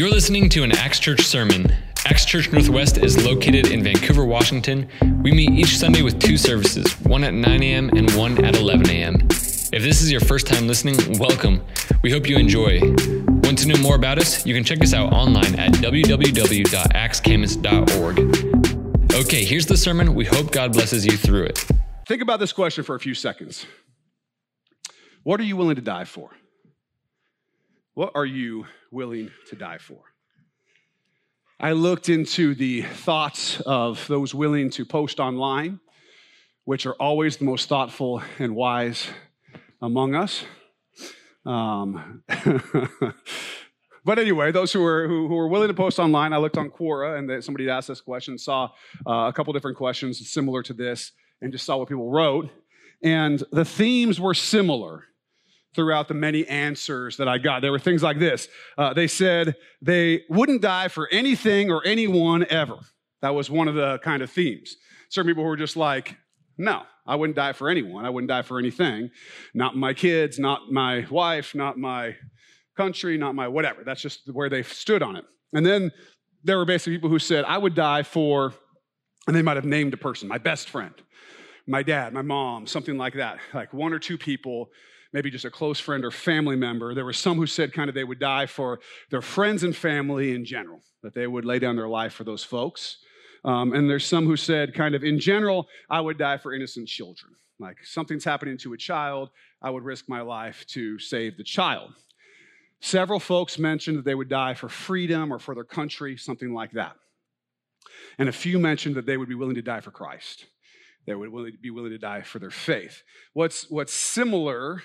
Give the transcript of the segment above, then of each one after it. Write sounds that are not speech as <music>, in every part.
You're listening to an Acts Church sermon. Acts Church Northwest is located in Vancouver, Washington. We meet each Sunday with two services, one at 9 a.m. and one at 11 a.m. If this is your first time listening, welcome. We hope you enjoy. Want to know more about us? You can check us out online at www.axcamus.org. Okay, here's the sermon. We hope God blesses you through it. Think about this question for a few seconds. What are you willing to die for? What are you willing to die for? I looked into the thoughts of those willing to post online, which are always the most thoughtful and wise among us. Um, <laughs> but anyway, those who were who, who, were willing to post online, I looked on Quora and somebody asked this question, saw uh, a couple different questions similar to this, and just saw what people wrote. And the themes were similar throughout the many answers that I got. There were things like this. Uh, they said they wouldn't die for anything or anyone ever. That was one of the kind of themes. Certain people were just like, no, I wouldn't die for anyone. I wouldn't die for anything. Not my kids, not my wife, not my country, not my whatever. That's just where they stood on it. And then there were basically people who said, I would die for, and they might have named a person, my best friend, my dad, my mom, something like that. Like one or two people maybe just a close friend or family member. There were some who said kind of they would die for their friends and family in general, that they would lay down their life for those folks. Um, and there's some who said, kind of in general, I would die for innocent children. Like something's happening to a child, I would risk my life to save the child. Several folks mentioned that they would die for freedom or for their country, something like that. And a few mentioned that they would be willing to die for Christ. They would be willing to die for their faith. What's, what's similar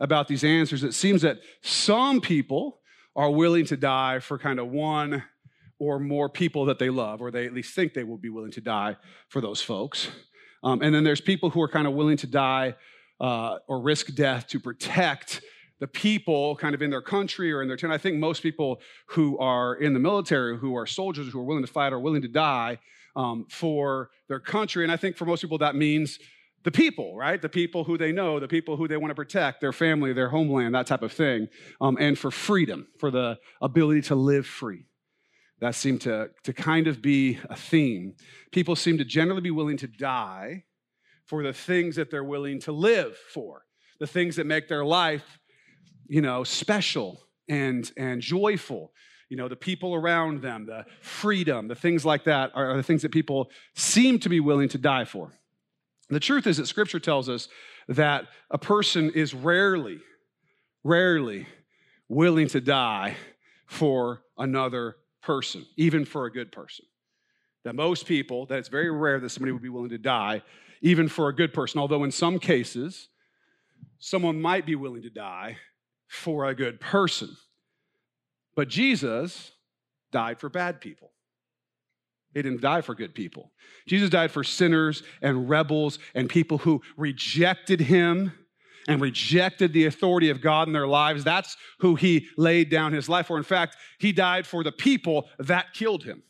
about these answers, it seems that some people are willing to die for kind of one or more people that they love, or they at least think they will be willing to die for those folks. Um, and then there's people who are kind of willing to die uh, or risk death to protect the people kind of in their country or in their town. I think most people who are in the military, who are soldiers, who are willing to fight, are willing to die um, for their country. And I think for most people that means the people, right? The people who they know, the people who they want to protect, their family, their homeland, that type of thing. Um, and for freedom, for the ability to live free. That seemed to, to kind of be a theme. People seem to generally be willing to die for the things that they're willing to live for, the things that make their life, you know, special and, and joyful. You know, the people around them, the freedom, the things like that are, are the things that people seem to be willing to die for. The truth is that scripture tells us that a person is rarely, rarely willing to die for another person, even for a good person. That most people, that it's very rare that somebody would be willing to die, even for a good person. Although in some cases, someone might be willing to die for a good person. But Jesus died for bad people. He didn't die for good people. Jesus died for sinners and rebels and people who rejected him and rejected the authority of God in their lives. That's who he laid down his life for. In fact, he died for the people that killed him,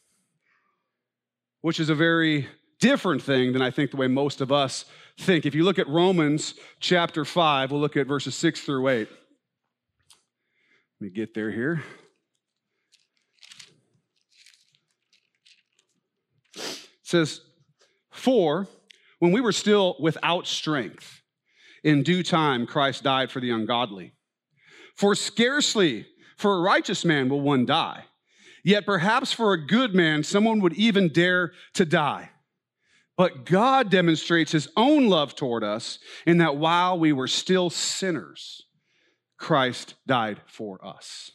which is a very different thing than I think the way most of us think. If you look at Romans chapter 5, we'll look at verses 6 through 8. Let me get there here. Says, For when we were still without strength, in due time Christ died for the ungodly. For scarcely for a righteous man will one die, yet perhaps for a good man someone would even dare to die. But God demonstrates his own love toward us in that while we were still sinners, Christ died for us.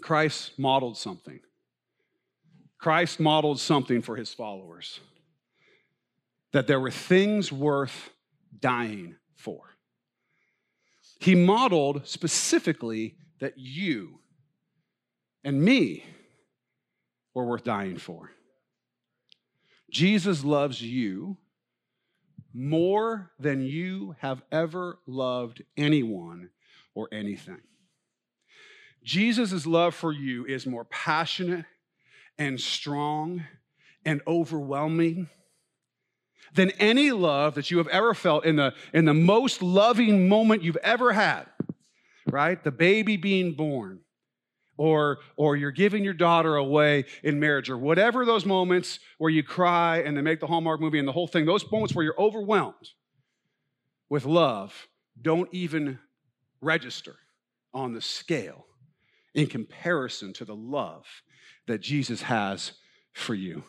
Christ modeled something. Christ modeled something for his followers that there were things worth dying for. He modeled specifically that you and me were worth dying for. Jesus loves you more than you have ever loved anyone or anything. Jesus' love for you is more passionate and strong and overwhelming than any love that you have ever felt in the, in the most loving moment you've ever had. right? The baby being born, or, or you're giving your daughter away in marriage, or whatever those moments where you cry and they make the Hallmark movie and the whole thing, those moments where you're overwhelmed with love don't even register on the scale in comparison to the love that Jesus has for you.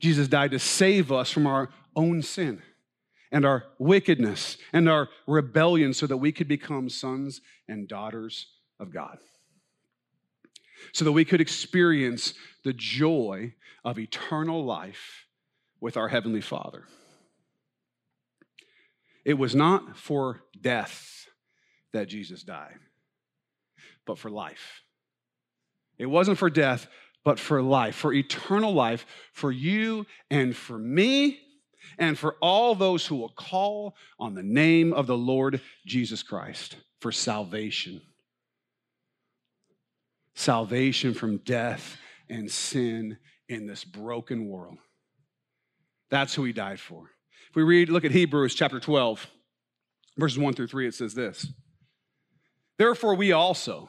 Jesus died to save us from our own sin and our wickedness and our rebellion so that we could become sons and daughters of God. So that we could experience the joy of eternal life with our Heavenly Father. It was not for death that Jesus died, but for life. It wasn't for death, but for life, for eternal life, for you and for me, and for all those who will call on the name of the Lord Jesus Christ for salvation. Salvation from death and sin in this broken world. That's who he died for. If we read, look at Hebrews chapter 12, verses 1 through 3, it says this Therefore, we also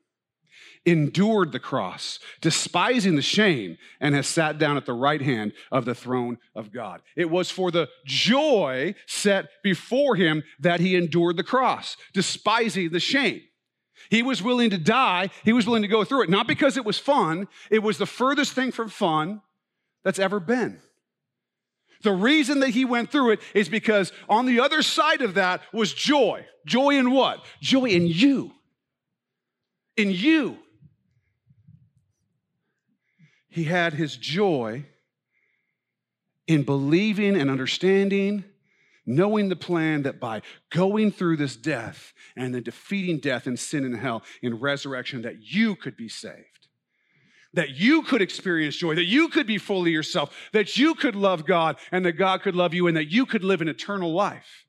endured the cross, despising the shame, and has sat down at the right hand of the throne of God. It was for the joy set before him that he endured the cross, despising the shame. He was willing to die. He was willing to go through it, not because it was fun. It was the furthest thing from fun that's ever been. The reason that he went through it is because on the other side of that was joy. Joy in what? Joy in you. In you. He had his joy in believing and understanding, knowing the plan that by going through this death and then defeating death and sin and hell in resurrection, that you could be saved. That you could experience joy, that you could be fully yourself, that you could love God and that God could love you, and that you could live an eternal life.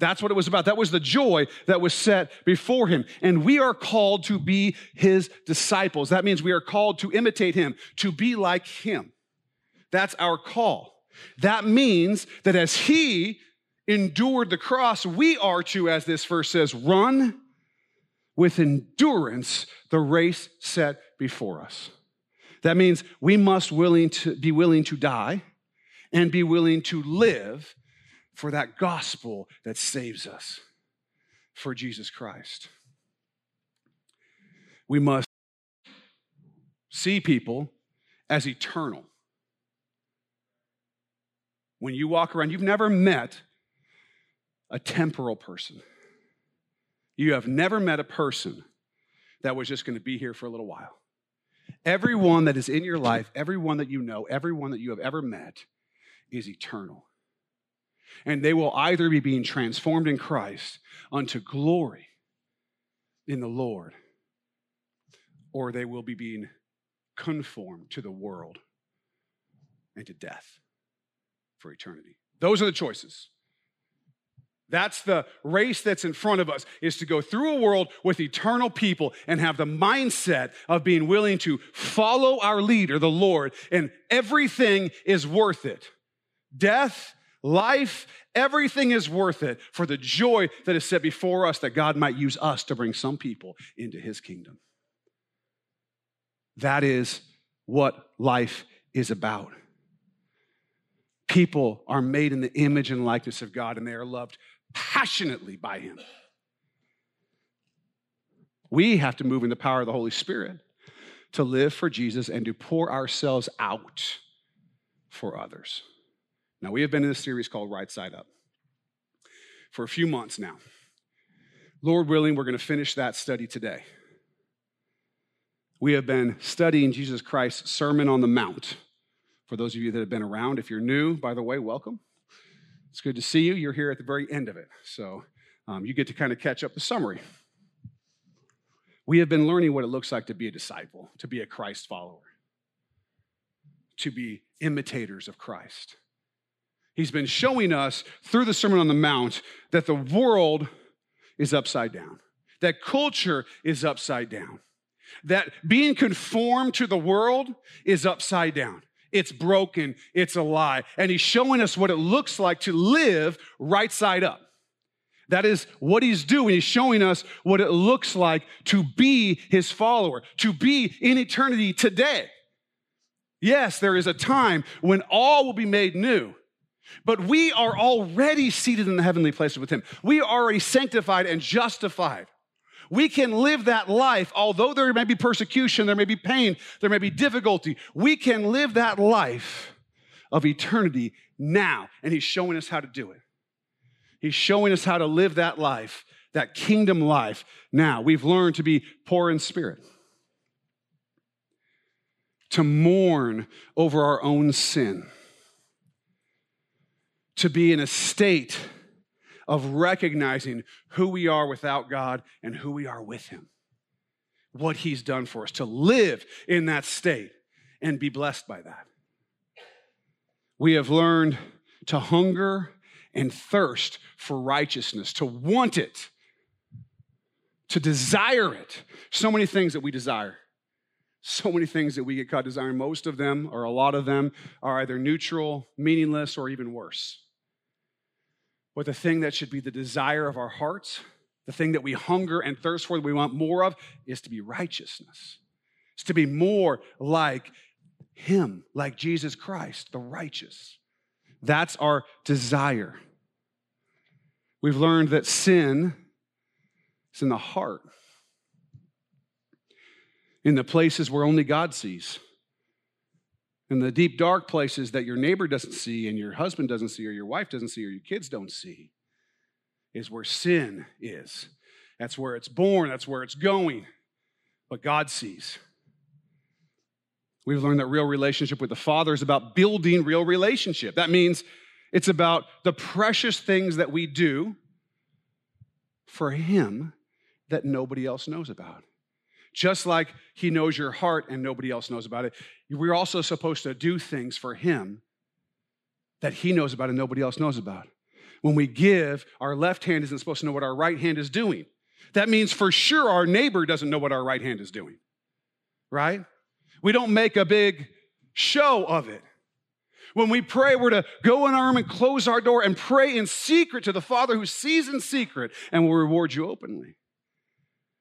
That's what it was about. That was the joy that was set before him. And we are called to be his disciples. That means we are called to imitate him, to be like him. That's our call. That means that as he endured the cross, we are to, as this verse says, run with endurance the race set before us. That means we must willing to be willing to die and be willing to live for that gospel that saves us, for Jesus Christ. We must see people as eternal. When you walk around, you've never met a temporal person. You have never met a person that was just going to be here for a little while. Everyone that is in your life, everyone that you know, everyone that you have ever met is eternal and they will either be being transformed in Christ unto glory in the Lord, or they will be being conformed to the world and to death for eternity. Those are the choices. That's the race that's in front of us is to go through a world with eternal people and have the mindset of being willing to follow our leader, the Lord, and everything is worth it. Death life, everything is worth it for the joy that is set before us that God might use us to bring some people into his kingdom. That is what life is about. People are made in the image and likeness of God and they are loved passionately by him. We have to move in the power of the Holy Spirit to live for Jesus and to pour ourselves out for others. Now, we have been in a series called Right Side Up for a few months now. Lord willing, we're going to finish that study today. We have been studying Jesus Christ's Sermon on the Mount. For those of you that have been around, if you're new, by the way, welcome. It's good to see you. You're here at the very end of it. So um, you get to kind of catch up the summary. We have been learning what it looks like to be a disciple, to be a Christ follower to be imitators of Christ. He's been showing us through the Sermon on the Mount that the world is upside down, that culture is upside down, that being conformed to the world is upside down. It's broken, it's a lie. And he's showing us what it looks like to live right side up. That is what he's doing. He's showing us what it looks like to be his follower, to be in eternity today. Yes, there is a time when all will be made new, but we are already seated in the heavenly places with him. We are already sanctified and justified. We can live that life, although there may be persecution, there may be pain, there may be difficulty. We can live that life of eternity now. And he's showing us how to do it. He's showing us how to live that life, that kingdom life now. We've learned to be poor in spirit, to mourn over our own sin, to be in a state of recognizing who we are without God and who we are with Him. What He's done for us, to live in that state and be blessed by that. We have learned to hunger and thirst for righteousness, to want it, to desire it. So many things that we desire. So many things that we get caught desiring. Most of them, or a lot of them, are either neutral, meaningless, or even worse. But the thing that should be the desire of our hearts, the thing that we hunger and thirst for, that we want more of, is to be righteousness. It's to be more like Him, like Jesus Christ, the righteous. That's our desire. We've learned that sin is in the heart, in the places where only God sees, in the deep, dark places that your neighbor doesn't see, and your husband doesn't see, or your wife doesn't see, or your kids don't see, is where sin is. That's where it's born, that's where it's going. But God sees. We've learned that real relationship with the Father is about building real relationship. That means it's about the precious things that we do for Him that nobody else knows about. Just like He knows your heart and nobody else knows about it, we're also supposed to do things for Him that He knows about and nobody else knows about. When we give, our left hand isn't supposed to know what our right hand is doing. That means for sure our neighbor doesn't know what our right hand is doing, right? We don't make a big show of it. When we pray, we're to go in our room and close our door and pray in secret to the Father who sees in secret and will reward you openly.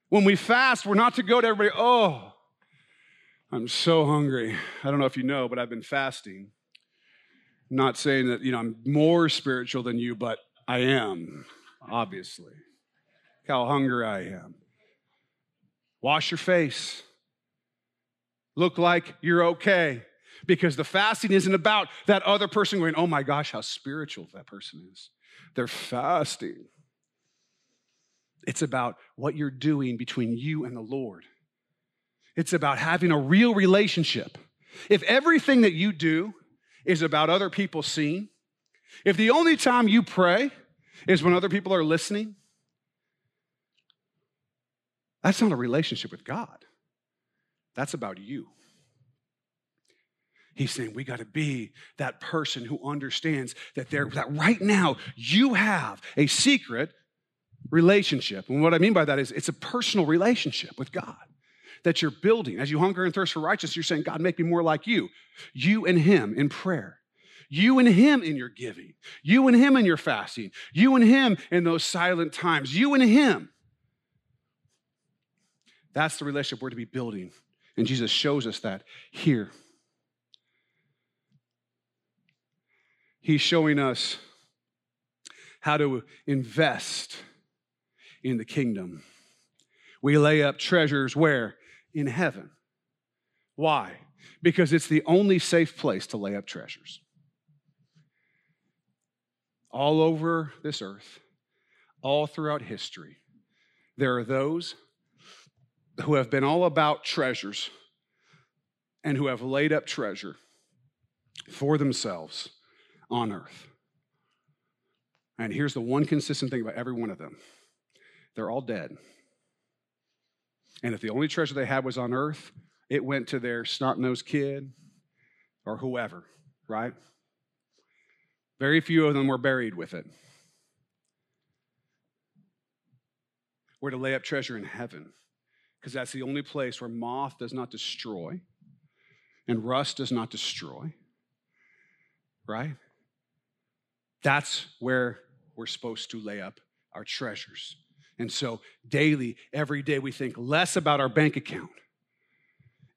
When we fast, we're not to go to everybody, oh, I'm so hungry. I don't know if you know, but I've been fasting. I'm not saying that, you know, I'm more spiritual than you, but I am, obviously. How hungry I am. Wash your face. Look like you're okay. Because the fasting isn't about that other person going, oh my gosh, how spiritual that person is. They're fasting. It's about what you're doing between you and the Lord. It's about having a real relationship. If everything that you do is about other people seeing, if the only time you pray is when other people are listening, that's not a relationship with God. That's about you. He's saying we got to be that person who understands that there that right now you have a secret relationship. And what I mean by that is it's a personal relationship with God that you're building. As you hunger and thirst for righteousness, you're saying, God, make me more like you. You and Him in prayer. You and Him in your giving. You and Him in your fasting. You and Him in those silent times. You and Him. That's the relationship we're to be building. And Jesus shows us that here. He's showing us how to invest in the kingdom. We lay up treasures where? In heaven. Why? Because it's the only safe place to lay up treasures. All over this earth, all throughout history, there are those who have been all about treasures and who have laid up treasure for themselves on earth. And here's the one consistent thing about every one of them they're all dead. And if the only treasure they had was on earth, it went to their snot nosed kid, or whoever, right? Very few of them were buried with it. We're to lay up treasure in heaven because that's the only place where moth does not destroy and rust does not destroy, right? That's where we're supposed to lay up our treasures. And so, daily, every day, we think less about our bank account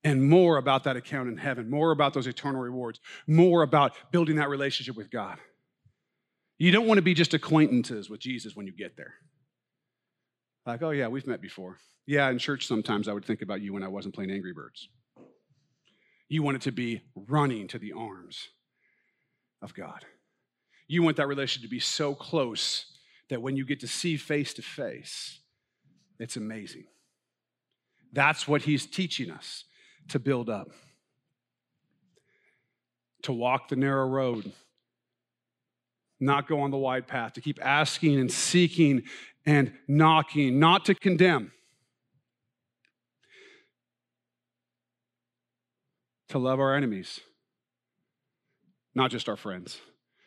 and more about that account in heaven, more about those eternal rewards, more about building that relationship with God. You don't want to be just acquaintances with Jesus when you get there. Like, oh, yeah, we've met before. Yeah, in church, sometimes I would think about you when I wasn't playing Angry Birds. You want it to be running to the arms of God. You want that relationship to be so close that when you get to see face to face, it's amazing. That's what he's teaching us to build up. To walk the narrow road, not go on the wide path, to keep asking and seeking and knocking, not to condemn. To love our enemies, not just our friends,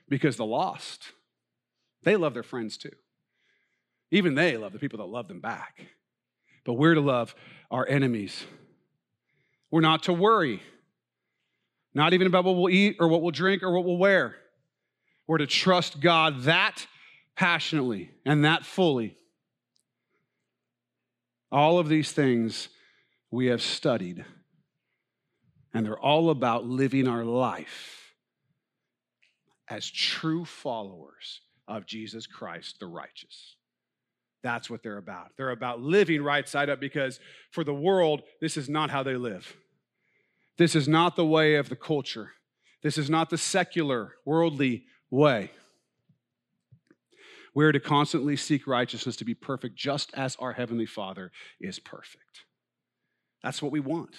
because the lost, they love their friends too. Even they love the people that love them back. But we're to love our enemies. We're not to worry, not even about what we'll eat or what we'll drink or what we'll wear. We're to trust God that passionately and that fully. All of these things we have studied, and they're all about living our life as true followers of Jesus Christ, the righteous. That's what they're about. They're about living right side up because for the world, this is not how they live. This is not the way of the culture. This is not the secular, worldly way. We're to constantly seek righteousness to be perfect, just as our Heavenly Father is perfect. That's what we want.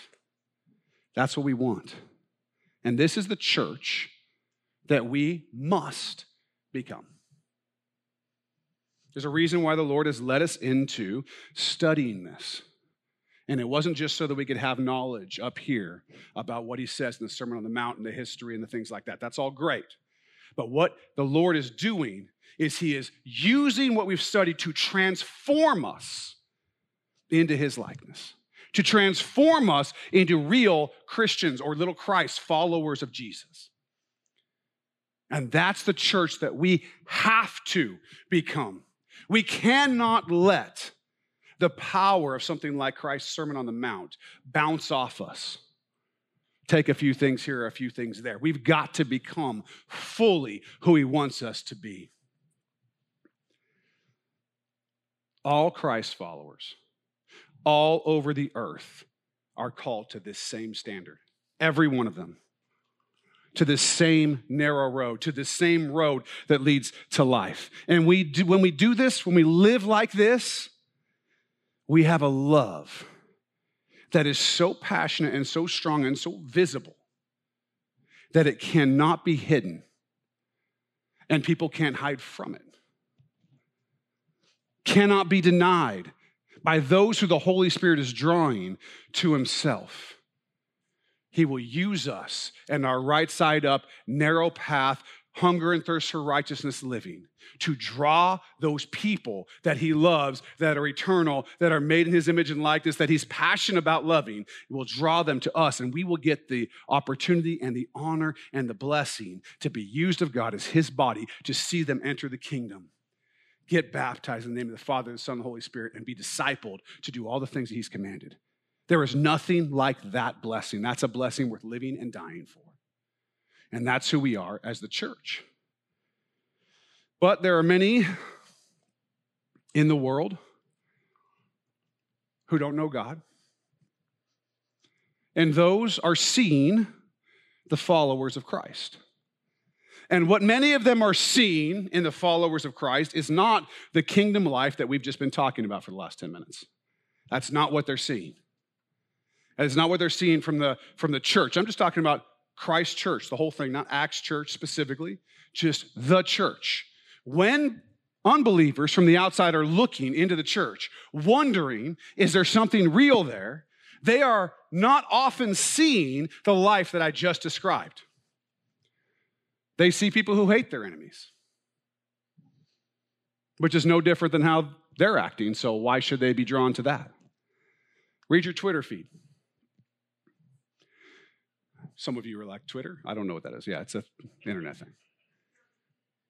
That's what we want. And this is the church that we must become. There's a reason why the Lord has led us into studying this. And it wasn't just so that we could have knowledge up here about what he says in the Sermon on the Mount and the history and the things like that. That's all great. But what the Lord is doing is he is using what we've studied to transform us into his likeness, to transform us into real Christians or little Christ, followers of Jesus. And that's the church that we have to become. We cannot let the power of something like Christ's Sermon on the Mount bounce off us. Take a few things here, a few things there. We've got to become fully who He wants us to be. All Christ followers, all over the earth, are called to this same standard. Every one of them to the same narrow road, to the same road that leads to life. And we do, when we do this, when we live like this, we have a love that is so passionate and so strong and so visible that it cannot be hidden and people can't hide from it. Cannot be denied by those who the Holy Spirit is drawing to Himself. He will use us and our right side up, narrow path, hunger and thirst for righteousness living to draw those people that he loves, that are eternal, that are made in his image and likeness, that he's passionate about loving. will draw them to us, and we will get the opportunity and the honor and the blessing to be used of God as his body to see them enter the kingdom. Get baptized in the name of the Father, the Son, and the Holy Spirit, and be discipled to do all the things that he's commanded. There is nothing like that blessing. That's a blessing worth living and dying for. And that's who we are as the church. But there are many in the world who don't know God. And those are seeing the followers of Christ. And what many of them are seeing in the followers of Christ is not the kingdom life that we've just been talking about for the last 10 minutes. That's not what they're seeing. Is not what they're seeing from the, from the church. I'm just talking about Christ Church, the whole thing, not Acts Church specifically, just the church. When unbelievers from the outside are looking into the church, wondering, is there something real there? They are not often seeing the life that I just described. They see people who hate their enemies, which is no different than how they're acting, so why should they be drawn to that? Read your Twitter feed. Some of you are like, Twitter? I don't know what that is. Yeah, it's an internet thing.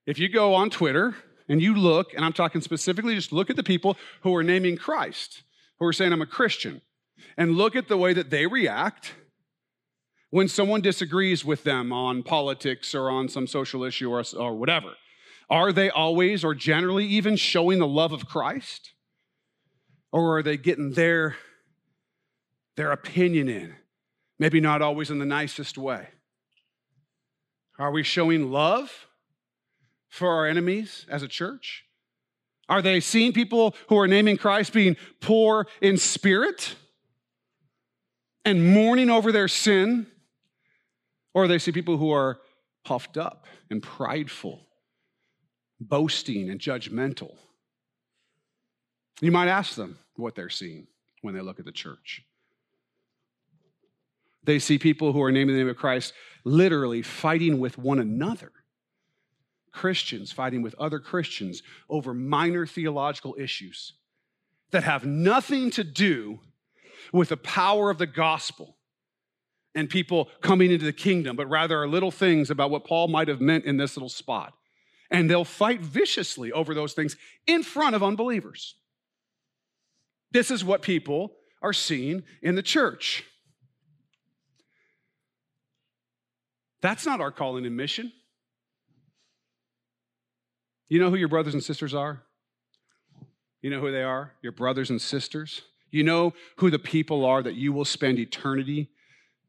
If you go on Twitter and you look, and I'm talking specifically, just look at the people who are naming Christ, who are saying, I'm a Christian, and look at the way that they react when someone disagrees with them on politics or on some social issue or, or whatever. Are they always or generally even showing the love of Christ? Or are they getting their, their opinion in? Maybe not always in the nicest way. Are we showing love for our enemies as a church? Are they seeing people who are naming Christ being poor in spirit and mourning over their sin? Or they see people who are puffed up and prideful boasting and judgmental. You might ask them what they're seeing when they look at the church. They see people who are naming the name of Christ literally fighting with one another. Christians fighting with other Christians over minor theological issues that have nothing to do with the power of the gospel and people coming into the kingdom, but rather are little things about what Paul might have meant in this little spot and they'll fight viciously over those things in front of unbelievers. This is what people are seeing in the church. That's not our calling and mission. You know who your brothers and sisters are? You know who they are? Your brothers and sisters. You know who the people are that you will spend eternity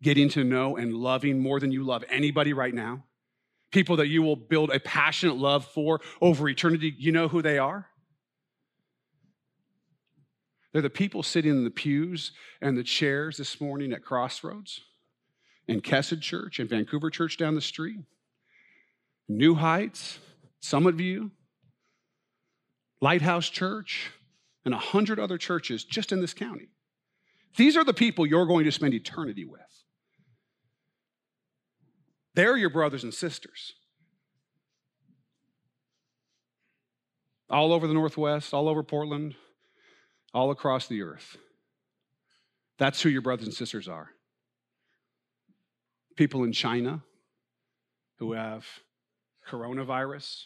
getting to know and loving more than you love anybody right now? people that you will build a passionate love for over eternity, you know who they are? They're the people sitting in the pews and the chairs this morning at Crossroads, in Kesed Church, and Vancouver Church down the street, New Heights, Summit View, Lighthouse Church, and a hundred other churches just in this county. These are the people you're going to spend eternity with. They're your brothers and sisters. All over the Northwest, all over Portland, all across the earth. That's who your brothers and sisters are. People in China who have coronavirus.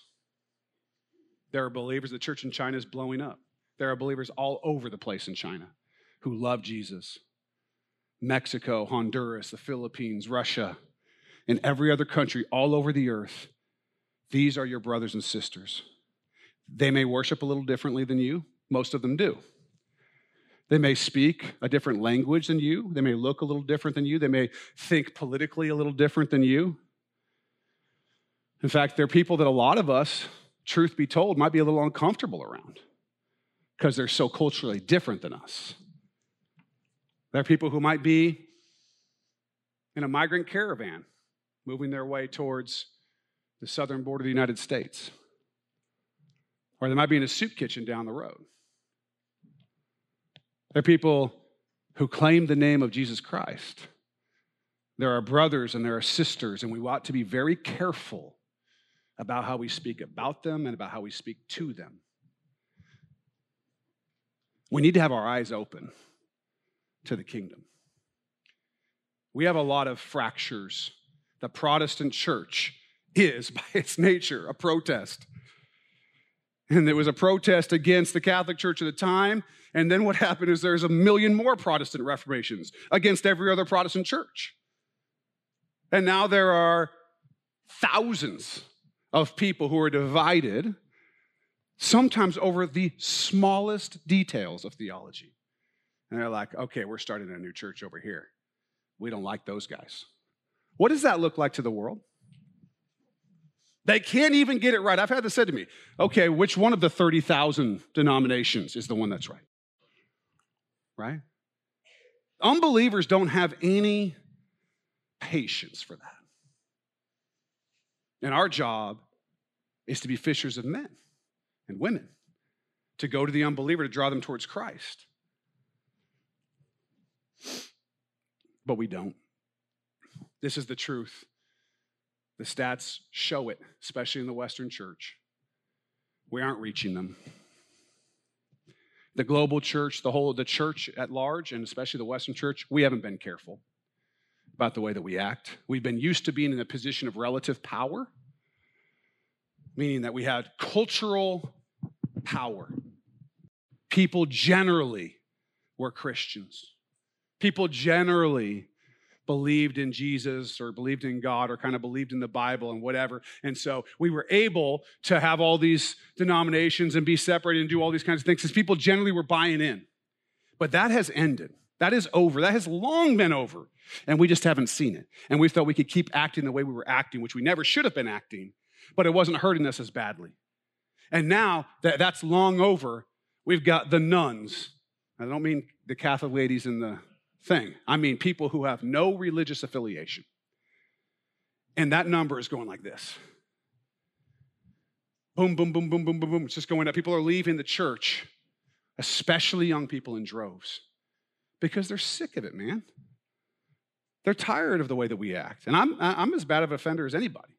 There are believers, the church in China is blowing up. There are believers all over the place in China who love Jesus. Mexico, Honduras, the Philippines, Russia, in every other country all over the earth. These are your brothers and sisters. They may worship a little differently than you, most of them do. They may speak a different language than you. They may look a little different than you. They may think politically a little different than you. In fact, they're people that a lot of us, truth be told, might be a little uncomfortable around because they're so culturally different than us. They're people who might be in a migrant caravan moving their way towards the southern border of the United States. Or they might be in a soup kitchen down the road. They're people who claim the name of Jesus Christ. There are brothers and there are sisters, and we ought to be very careful about how we speak about them and about how we speak to them. We need to have our eyes open to the kingdom. We have a lot of fractures the Protestant church is, <laughs> by its nature, a protest. And there was a protest against the Catholic Church at the time. And then what happened is there's a million more Protestant reformations against every other Protestant church. And now there are thousands of people who are divided, sometimes over the smallest details of theology. And they're like, okay, we're starting a new church over here. We don't like those guys. What does that look like to the world? They can't even get it right. I've had this said to me okay, which one of the 30,000 denominations is the one that's right? Right? Unbelievers don't have any patience for that. And our job is to be fishers of men and women, to go to the unbeliever to draw them towards Christ. But we don't. This is the truth The stats show it, especially in the Western church. We aren't reaching them. The global church, the whole of the church at large, and especially the Western church, we haven't been careful about the way that we act. We've been used to being in a position of relative power, meaning that we had cultural power. People generally were Christians. People generally believed in Jesus or believed in God or kind of believed in the Bible and whatever. And so we were able to have all these denominations and be separated and do all these kinds of things because people generally were buying in. But that has ended. That is over. That has long been over. And we just haven't seen it. And we felt we could keep acting the way we were acting, which we never should have been acting, but it wasn't hurting us as badly. And now that that's long over, we've got the nones. I don't mean the Catholic ladies in the thing. I mean people who have no religious affiliation. And that number is going like this. Boom, boom, boom, boom, boom, boom, boom. It's just going up. People are leaving the church, especially young people in droves, because they're sick of it, man. They're tired of the way that we act. And I'm, I'm as bad of an offender as anybody.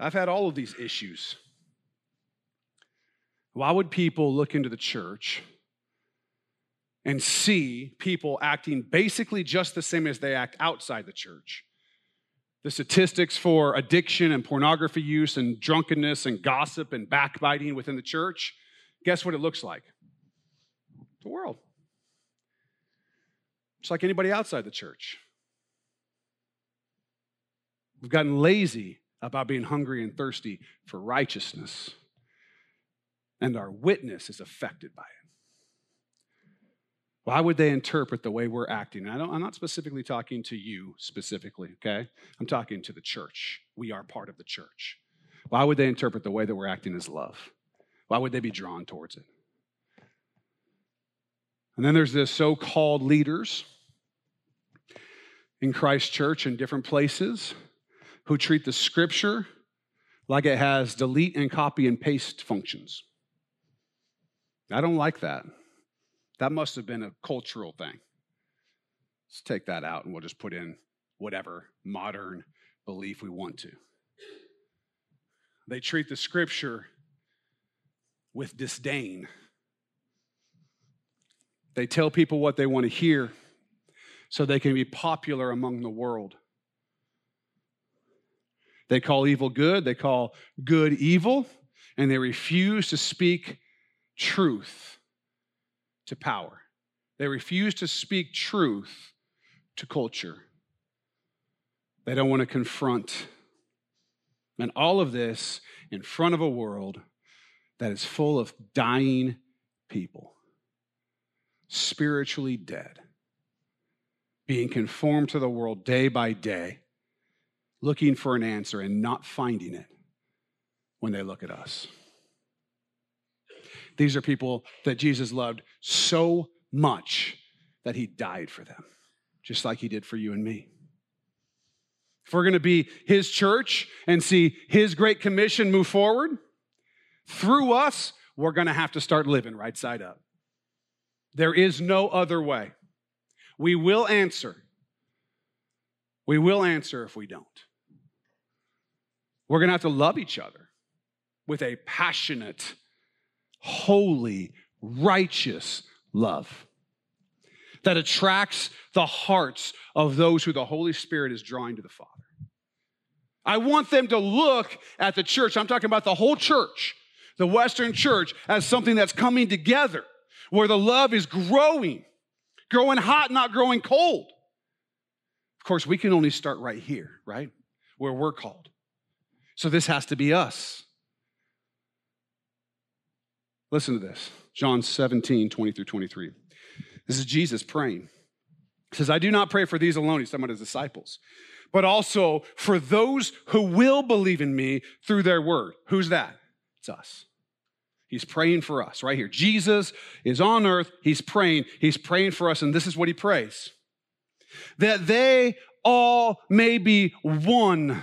I've had all of these issues. Why would people look into the church and see people acting basically just the same as they act outside the church? The statistics for addiction and pornography use and drunkenness and gossip and backbiting within the church, guess what it looks like? The world. Just like anybody outside the church. We've gotten lazy about being hungry and thirsty for righteousness, and our witness is affected by it. Why would they interpret the way we're acting? I am not specifically talking to you specifically, okay? I'm talking to the church. We are part of the church. Why would they interpret the way that we're acting as love? Why would they be drawn towards it? And then there's the so called leaders in Christ Church in different places who treat the scripture like it has delete and copy and paste functions. I don't like that. That must have been a cultural thing. Let's take that out and we'll just put in whatever modern belief we want to. They treat the scripture with disdain. They tell people what they want to hear so they can be popular among the world. They call evil good, they call good evil, and they refuse to speak truth to power. They refuse to speak truth to culture. They don't want to confront. And all of this in front of a world that is full of dying people, spiritually dead, being conformed to the world day by day looking for an answer and not finding it when they look at us. These are people that Jesus loved so much that he died for them, just like he did for you and me. If we're going to be his church and see his great commission move forward through us, we're going to have to start living right side up. There is no other way. We will answer. We will answer if we don't. We're going to have to love each other with a passionate, holy, righteous love that attracts the hearts of those who the Holy Spirit is drawing to the Father. I want them to look at the church, I'm talking about the whole church, the Western church, as something that's coming together, where the love is growing, growing hot, not growing cold. Of course, we can only start right here, right? Where we're called. So this has to be us. Listen to this John 17, 20 through 23. This is Jesus praying. He says, I do not pray for these alone, he's talking about his disciples, but also for those who will believe in me through their word. Who's that? It's us. He's praying for us right here. Jesus is on earth. He's praying. He's praying for us. And this is what he prays that they all may be one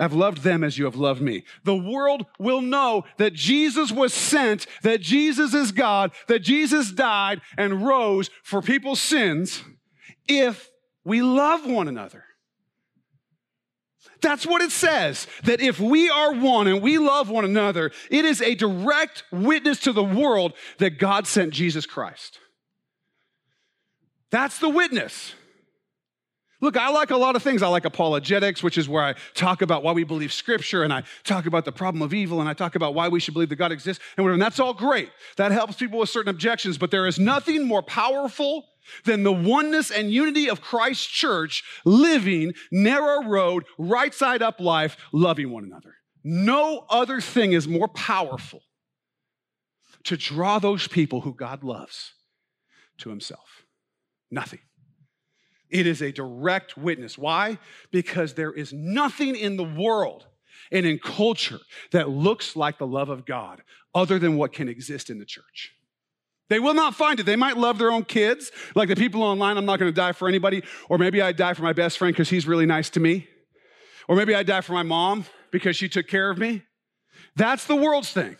have loved them as you have loved me. The world will know that Jesus was sent, that Jesus is God, that Jesus died and rose for people's sins if we love one another. That's what it says. That if we are one and we love one another, it is a direct witness to the world that God sent Jesus Christ. That's the witness. Look, I like a lot of things. I like apologetics, which is where I talk about why we believe scripture and I talk about the problem of evil and I talk about why we should believe that God exists and whatever. And that's all great. That helps people with certain objections, but there is nothing more powerful than the oneness and unity of Christ's church living narrow road, right side up life, loving one another. No other thing is more powerful to draw those people who God loves to himself. Nothing. It is a direct witness. Why? Because there is nothing in the world and in culture that looks like the love of God other than what can exist in the church. They will not find it. They might love their own kids, like the people online, I'm not going to die for anybody. Or maybe I die for my best friend because he's really nice to me. Or maybe I die for my mom because she took care of me. That's the world's thing.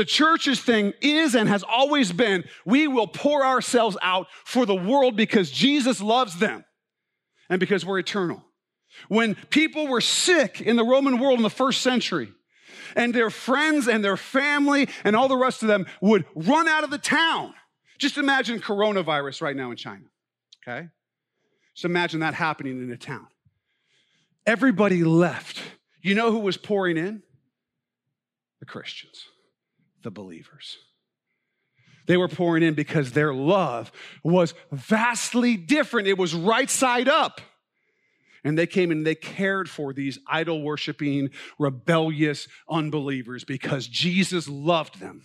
The church's thing is and has always been we will pour ourselves out for the world because Jesus loves them and because we're eternal. When people were sick in the Roman world in the first century, and their friends and their family and all the rest of them would run out of the town. Just imagine coronavirus right now in China, okay? Just imagine that happening in a town. Everybody left. You know who was pouring in? The Christians the believers. They were pouring in because their love was vastly different. It was right side up. And they came and they cared for these idol worshiping, rebellious unbelievers because Jesus loved them.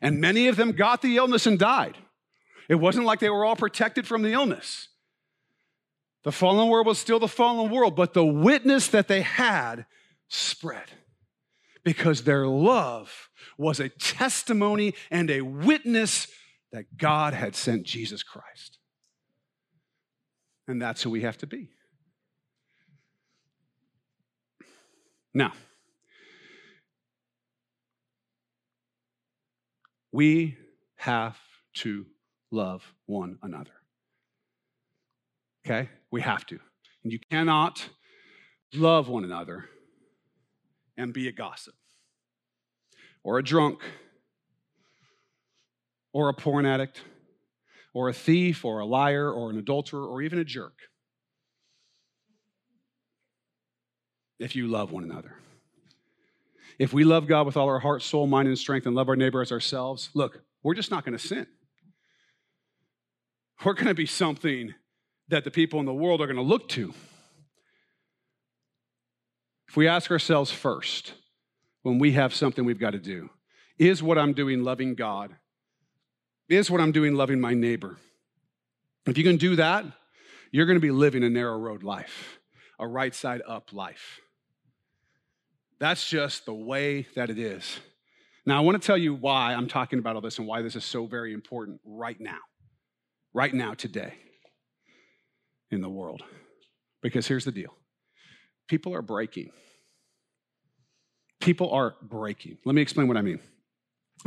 And many of them got the illness and died. It wasn't like they were all protected from the illness. The fallen world was still the fallen world, but the witness that they had spread because their love was a testimony and a witness that God had sent Jesus Christ. And that's who we have to be. Now, we have to love one another. Okay? We have to. And you cannot love one another and be a gossip or a drunk or a porn addict or a thief or a liar or an adulterer or even a jerk if you love one another. If we love God with all our heart, soul, mind, and strength and love our neighbor as ourselves, look, we're just not going to sin. We're going to be something that the people in the world are going to look to. If we ask ourselves first, when we have something we've got to do, is what I'm doing loving God? Is what I'm doing loving my neighbor? If you can do that, you're going to be living a narrow road life, a right side up life. That's just the way that it is. Now, I want to tell you why I'm talking about all this and why this is so very important right now, right now, today in the world. Because here's the deal people are breaking. People are breaking. Let me explain what I mean.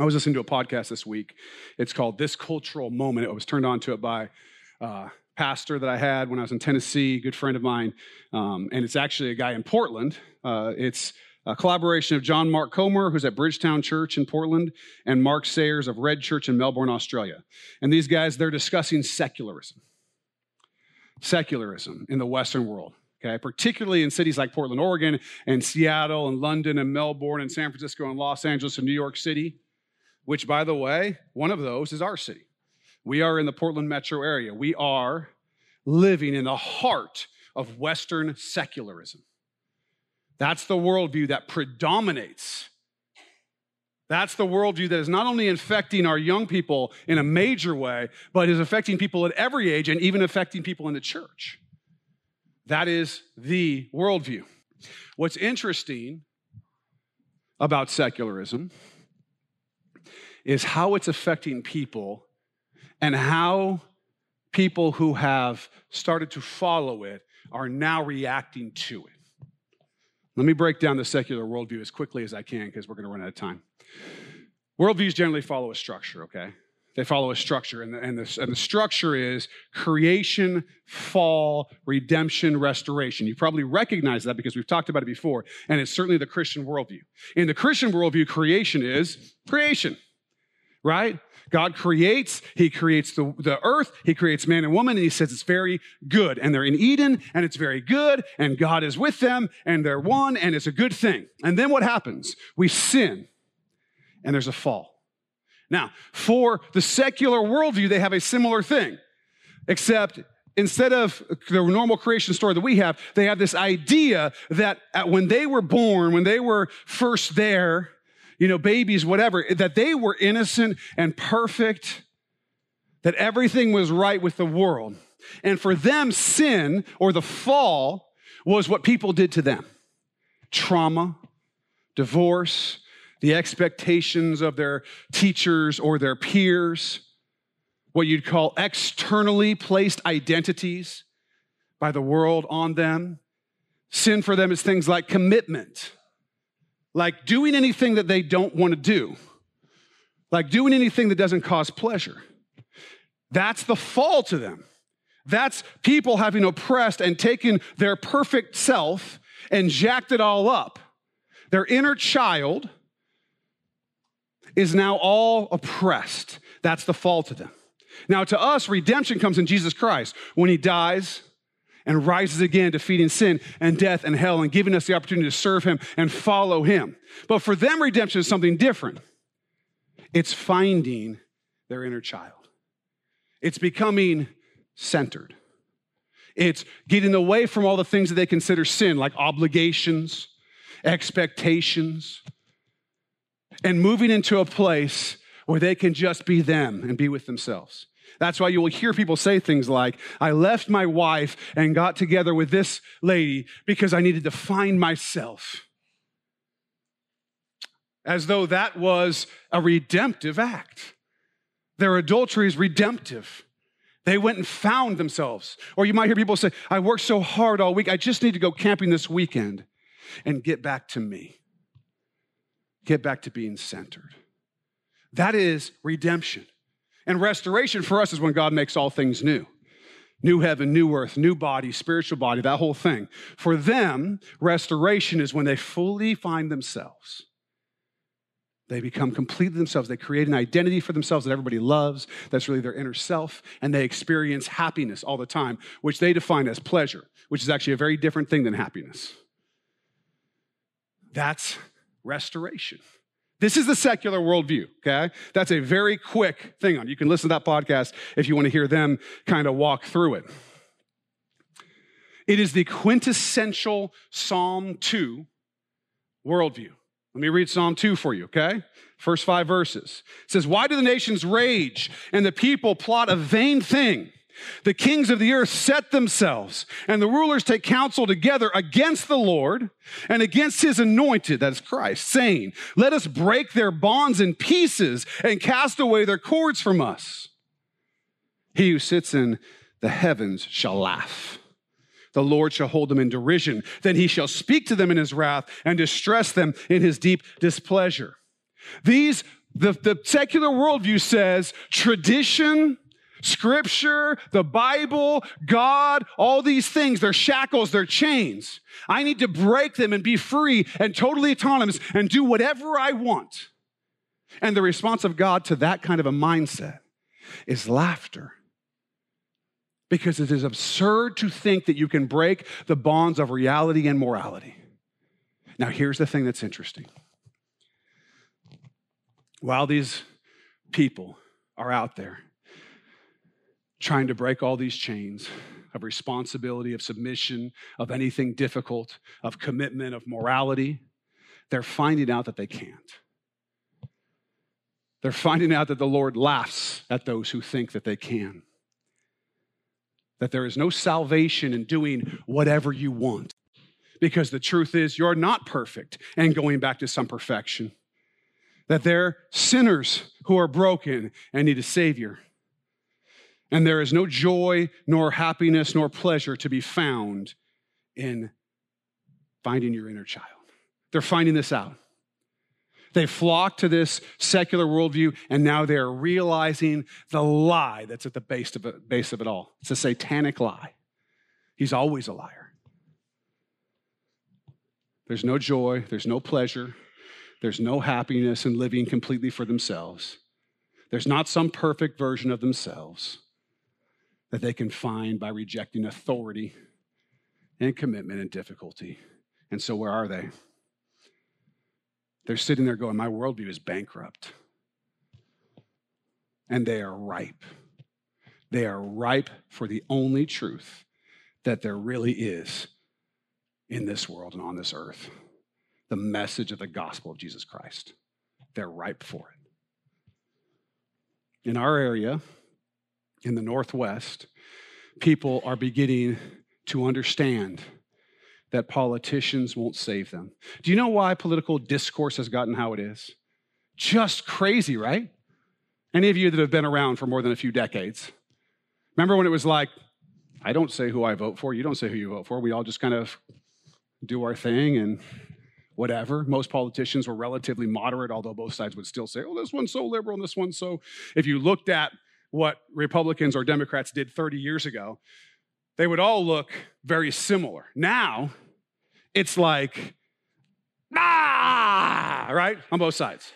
I was listening to a podcast this week. It's called This Cultural Moment. It was turned on to it by a pastor that I had when I was in Tennessee, good friend of mine. Um, and it's actually a guy in Portland. Uh, it's a collaboration of John Mark Comer, who's at Bridgetown Church in Portland, and Mark Sayers of Red Church in Melbourne, Australia. And these guys, they're discussing secularism. Secularism in the Western world okay, particularly in cities like Portland, Oregon, and Seattle, and London, and Melbourne, and San Francisco, and Los Angeles, and New York City, which, by the way, one of those is our city. We are in the Portland metro area. We are living in the heart of Western secularism. That's the worldview that predominates. That's the worldview that is not only infecting our young people in a major way, but is affecting people at every age and even affecting people in the church. That is the worldview. What's interesting about secularism is how it's affecting people and how people who have started to follow it are now reacting to it. Let me break down the secular worldview as quickly as I can because we're going to run out of time. Worldviews generally follow a structure, okay? They follow a structure, and the, and, the, and the structure is creation, fall, redemption, restoration. You probably recognize that because we've talked about it before, and it's certainly the Christian worldview. In the Christian worldview, creation is creation, right? God creates, He creates the, the earth, He creates man and woman, and He says it's very good. And they're in Eden, and it's very good, and God is with them, and they're one, and it's a good thing. And then what happens? We sin, and there's a fall. Now, for the secular worldview, they have a similar thing, except instead of the normal creation story that we have, they have this idea that when they were born, when they were first there, you know, babies, whatever, that they were innocent and perfect, that everything was right with the world. And for them, sin or the fall was what people did to them trauma, divorce, the expectations of their teachers or their peers, what you'd call externally placed identities by the world on them. Sin for them is things like commitment, like doing anything that they don't want to do, like doing anything that doesn't cause pleasure. That's the fall to them. That's people having oppressed and taken their perfect self and jacked it all up. Their inner child is now all oppressed. That's the fall to them. Now, to us, redemption comes in Jesus Christ when he dies and rises again, defeating sin and death and hell and giving us the opportunity to serve him and follow him. But for them, redemption is something different. It's finding their inner child, it's becoming centered. It's getting away from all the things that they consider sin, like obligations, expectations, and moving into a place where they can just be them and be with themselves. That's why you will hear people say things like, I left my wife and got together with this lady because I needed to find myself. As though that was a redemptive act. Their adultery is redemptive. They went and found themselves. Or you might hear people say, I worked so hard all week, I just need to go camping this weekend and get back to me. Get back to being centered. That is redemption. And restoration for us is when God makes all things new new heaven, new earth, new body, spiritual body, that whole thing. For them, restoration is when they fully find themselves. They become completely themselves. They create an identity for themselves that everybody loves. That's really their inner self. And they experience happiness all the time, which they define as pleasure, which is actually a very different thing than happiness. That's restoration. This is the secular worldview, okay? That's a very quick thing on. You can listen to that podcast if you want to hear them kind of walk through it. It is the quintessential Psalm 2 worldview. Let me read Psalm 2 for you, okay? First five verses. It says, Why do the nations rage and the people plot a vain thing? The kings of the earth set themselves, and the rulers take counsel together against the Lord and against his anointed, that is Christ, saying, Let us break their bonds in pieces and cast away their cords from us. He who sits in the heavens shall laugh. The Lord shall hold them in derision. Then he shall speak to them in his wrath and distress them in his deep displeasure. These, the, the secular worldview says tradition Scripture, the Bible, God, all these things, they're shackles, they're chains. I need to break them and be free and totally autonomous and do whatever I want. And the response of God to that kind of a mindset is laughter. Because it is absurd to think that you can break the bonds of reality and morality. Now, here's the thing that's interesting. While these people are out there trying to break all these chains of responsibility, of submission, of anything difficult, of commitment, of morality, they're finding out that they can't. They're finding out that the Lord laughs at those who think that they can. That there is no salvation in doing whatever you want. Because the truth is, you're not perfect and going back to some perfection. That they're sinners who are broken and need a Savior. And there is no joy, nor happiness, nor pleasure to be found in finding your inner child. They're finding this out. They flock to this secular worldview, and now they're realizing the lie that's at the base of it, base of it all. It's a satanic lie. He's always a liar. There's no joy, there's no pleasure, there's no happiness in living completely for themselves. There's not some perfect version of themselves that they can find by rejecting authority and commitment and difficulty. And so, where are they? They're sitting there going, My worldview is bankrupt. And they are ripe. They are ripe for the only truth that there really is in this world and on this earth the message of the gospel of Jesus Christ. They're ripe for it. In our area, in the Northwest, people are beginning to understand that politicians won't save them. Do you know why political discourse has gotten how it is? Just crazy, right? Any of you that have been around for more than a few decades, remember when it was like, I don't say who I vote for, you don't say who you vote for. We all just kind of do our thing and whatever. Most politicians were relatively moderate, although both sides would still say, oh, this one's so liberal and this one's so. If you looked at what Republicans or Democrats did 30 years ago, they would all look very similar. Now, it's like, ah, right? On both sides.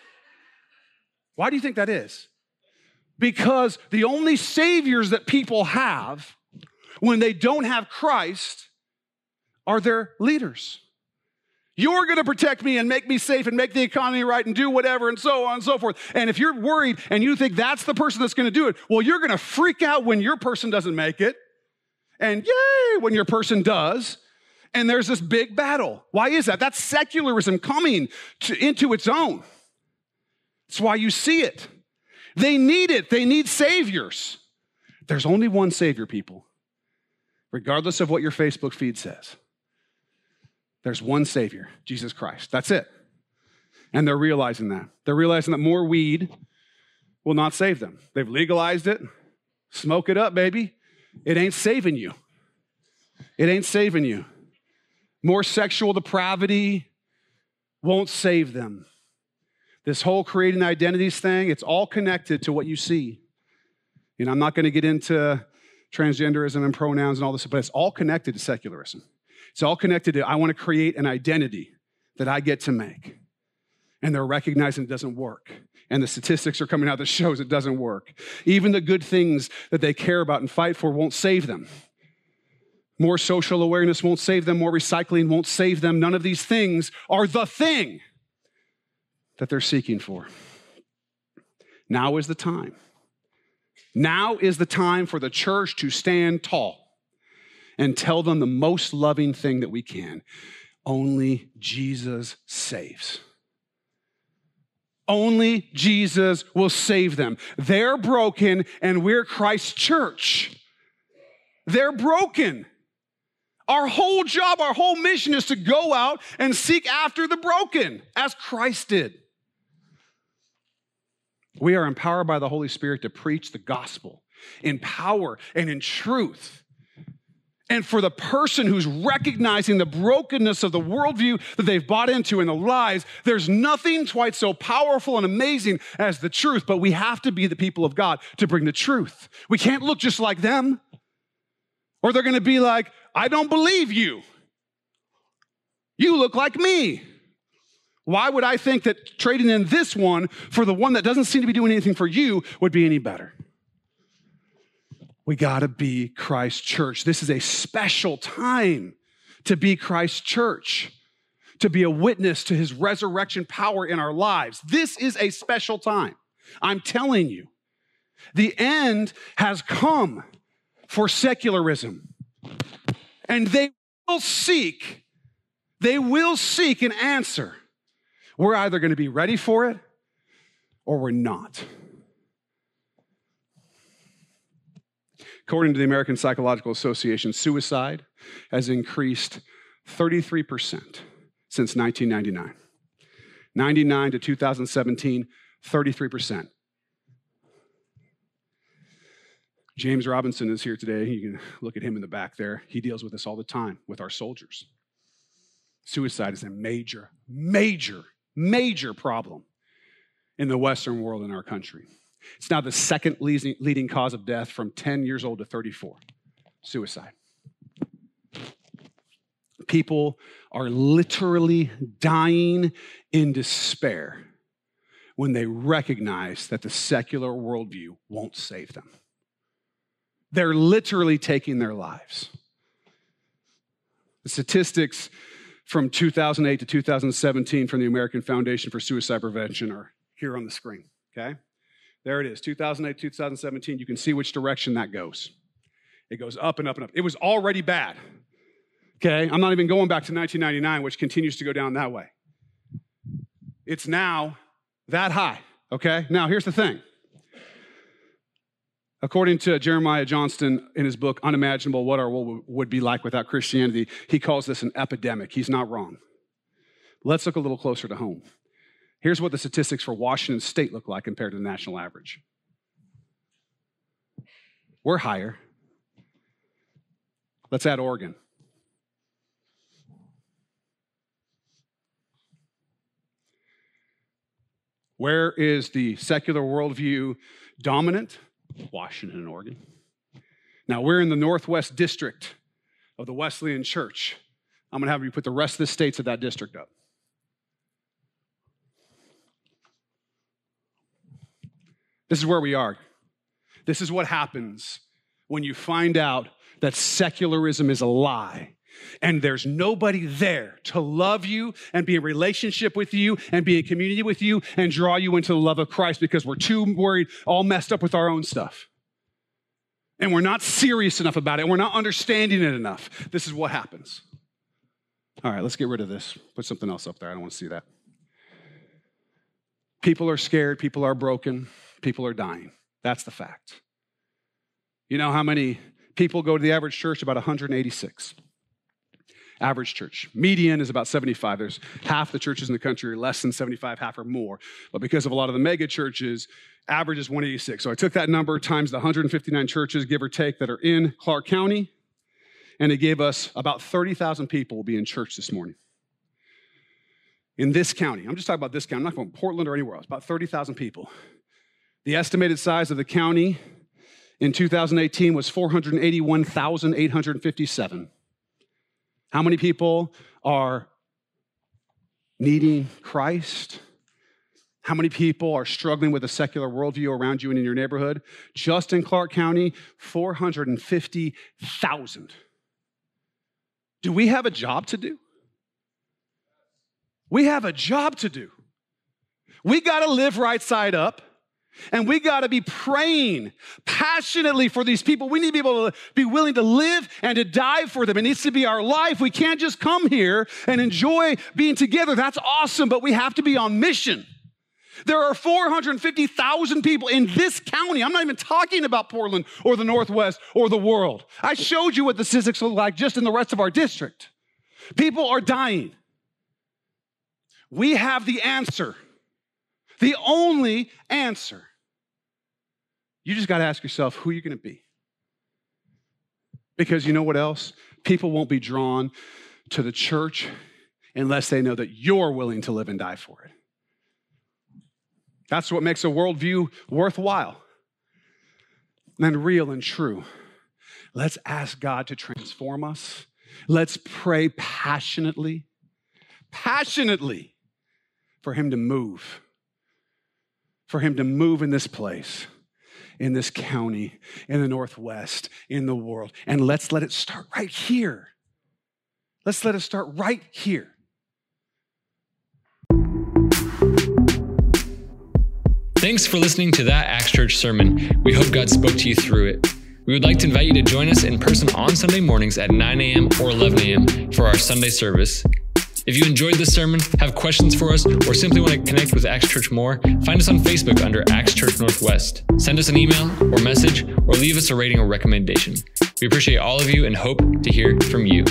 Why do you think that is? Because the only saviors that people have when they don't have Christ are their leaders. You're going to protect me and make me safe and make the economy right and do whatever and so on and so forth. And if you're worried and you think that's the person that's going to do it, well, you're going to freak out when your person doesn't make it. And yay, when your person does and there's this big battle. Why is that? That's secularism coming to, into its own. That's why you see it. They need it, they need saviors. There's only one savior, people, regardless of what your Facebook feed says. There's one savior, Jesus Christ. That's it. And they're realizing that. They're realizing that more weed will not save them. They've legalized it. Smoke it up, baby. It ain't saving you. It ain't saving you. More sexual depravity won't save them. This whole creating identities thing, it's all connected to what you see. You know, I'm not going to get into transgenderism and pronouns and all this, but it's all connected to secularism. It's all connected to I want to create an identity that I get to make. And they're recognizing it doesn't work. And the statistics are coming out that shows it doesn't work. Even the good things that they care about and fight for won't save them. More social awareness won't save them. More recycling won't save them. None of these things are the thing that they're seeking for. Now is the time. Now is the time for the church to stand tall and tell them the most loving thing that we can only Jesus saves. Only Jesus will save them. They're broken, and we're Christ's church. They're broken. Our whole job, our whole mission is to go out and seek after the broken, as Christ did. We are empowered by the Holy Spirit to preach the gospel in power and in truth. And for the person who's recognizing the brokenness of the worldview that they've bought into in the lies, there's nothing quite so powerful and amazing as the truth. But we have to be the people of God to bring the truth. We can't look just like them, or they're to be like, I don't believe you. You look like me. Why would I think that trading in this one for the one that doesn't seem to be doing anything for you would be any better? We got to be Christ's church. This is a special time to be Christ's church, to be a witness to his resurrection power in our lives. This is a special time. I'm telling you, the end has come for secularism. And they will seek, they will seek an answer. We're either going to be ready for it or we're not. According to the American Psychological Association, suicide has increased 33% since 1999. 99 to 2017, 33%. James Robinson is here today. You can look at him in the back there. He deals with this all the time with our soldiers. Suicide is a major, major, major problem in the Western world in our country. It's now the second leading cause of death from 10 years old to 34 suicide. People are literally dying in despair when they recognize that the secular worldview won't save them. They're literally taking their lives. The statistics from 2008 to 2017 from the American Foundation for Suicide Prevention are here on the screen, okay? There it is, 2008, 2017. You can see which direction that goes. It goes up and up and up. It was already bad. Okay, I'm not even going back to 1999, which continues to go down that way. It's now that high. Okay, now here's the thing. According to Jeremiah Johnston in his book, Unimaginable What Our World Would Be Like Without Christianity, he calls this an epidemic. He's not wrong. Let's look a little closer to home. Here's what the statistics for Washington state look like compared to the national average. We're higher. Let's add Oregon. Where is the secular worldview dominant? Washington and Oregon. Now, we're in the Northwest District of the Wesleyan Church. I'm going to have you put the rest of the states of that district up. This is where we are. This is what happens when you find out that secularism is a lie and there's nobody there to love you and be in relationship with you and be in community with you and draw you into the love of Christ because we're too worried, all messed up with our own stuff. And we're not serious enough about it. And we're not understanding it enough. This is what happens. All right, let's get rid of this. Put something else up there. I don't want to see that. People are scared. People are broken. People are dying. That's the fact. You know how many people go to the average church? About 186 average church. Median is about 75. There's half the churches in the country are less than 75, half or more. But because of a lot of the mega churches, average is 186. So I took that number times the 159 churches, give or take, that are in Clark County, and it gave us about 30,000 people will be in church this morning. In this county, I'm just talking about this county, I'm not going to Portland or anywhere else, about 30,000 people. The estimated size of the county in 2018 was 481,857. How many people are needing Christ? How many people are struggling with a secular worldview around you and in your neighborhood? Just in Clark County, 450,000. Do we have a job to do? We have a job to do. We got to live right side up. And we got to be praying passionately for these people. We need to be able to be willing to live and to die for them. It needs to be our life. We can't just come here and enjoy being together. That's awesome, but we have to be on mission. There are 450,000 people in this county. I'm not even talking about Portland or the Northwest or the world. I showed you what the statistics look like just in the rest of our district. People are dying. We have the answer, the only answer. You just got to ask yourself who you're going to be. Because you know what else? People won't be drawn to the church unless they know that you're willing to live and die for it. That's what makes a worldview worthwhile and real and true. Let's ask God to transform us. Let's pray passionately, passionately for Him to move, for Him to move in this place in this county, in the Northwest, in the world. And let's let it start right here. Let's let it start right here. Thanks for listening to that Acts Church sermon. We hope God spoke to you through it. We would like to invite you to join us in person on Sunday mornings at 9 a.m. or 11 a.m. for our Sunday service. If you enjoyed this sermon, have questions for us, or simply want to connect with Acts Church more, find us on Facebook under Acts Church Northwest. Send us an email or message, or leave us a rating or recommendation. We appreciate all of you and hope to hear from you.